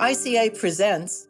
ICA presents.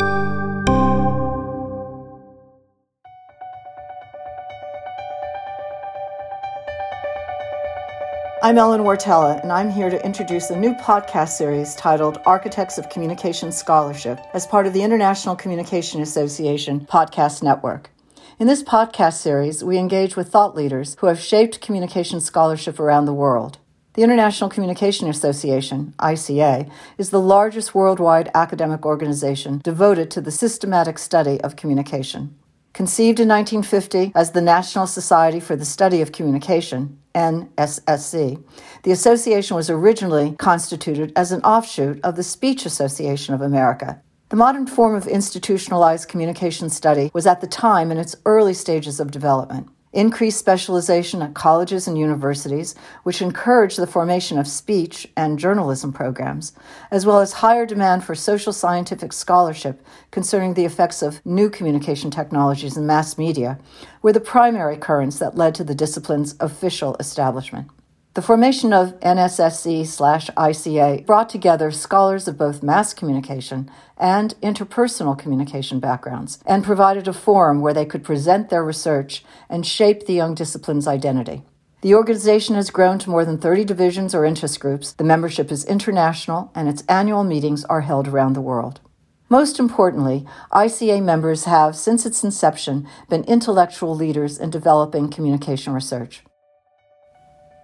I'm Ellen Wartella, and I'm here to introduce a new podcast series titled Architects of Communication Scholarship as part of the International Communication Association podcast network. In this podcast series, we engage with thought leaders who have shaped communication scholarship around the world. The International Communication Association, ICA, is the largest worldwide academic organization devoted to the systematic study of communication. Conceived in 1950 as the National Society for the Study of Communication, NSSC, the association was originally constituted as an offshoot of the Speech Association of America. The modern form of institutionalized communication study was at the time in its early stages of development increased specialization at colleges and universities, which encouraged the formation of speech and journalism programs, as well as higher demand for social scientific scholarship concerning the effects of new communication technologies and mass media, were the primary currents that led to the discipline's official establishment. The formation of NSSC slash ICA brought together scholars of both mass communication and interpersonal communication backgrounds and provided a forum where they could present their research and shape the young discipline's identity. The organization has grown to more than 30 divisions or interest groups. The membership is international and its annual meetings are held around the world. Most importantly, ICA members have, since its inception, been intellectual leaders in developing communication research.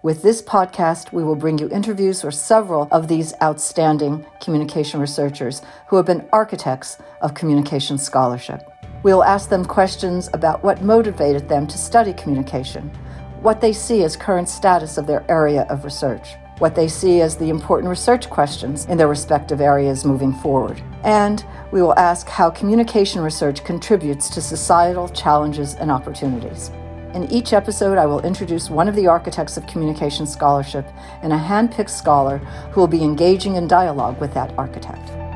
With this podcast, we will bring you interviews with several of these outstanding communication researchers who have been architects of communication scholarship. We will ask them questions about what motivated them to study communication, what they see as current status of their area of research, what they see as the important research questions in their respective areas moving forward, and we will ask how communication research contributes to societal challenges and opportunities. In each episode, I will introduce one of the architects of communication scholarship and a hand picked scholar who will be engaging in dialogue with that architect.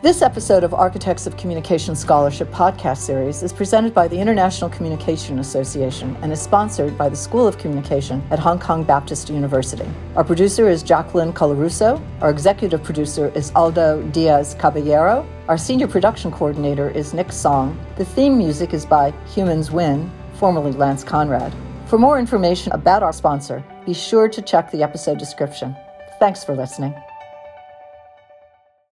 This episode of Architects of Communication Scholarship podcast series is presented by the International Communication Association and is sponsored by the School of Communication at Hong Kong Baptist University. Our producer is Jacqueline Colarusso. Our executive producer is Aldo Diaz Caballero. Our senior production coordinator is Nick Song. The theme music is by Humans Win, formerly Lance Conrad. For more information about our sponsor, be sure to check the episode description. Thanks for listening.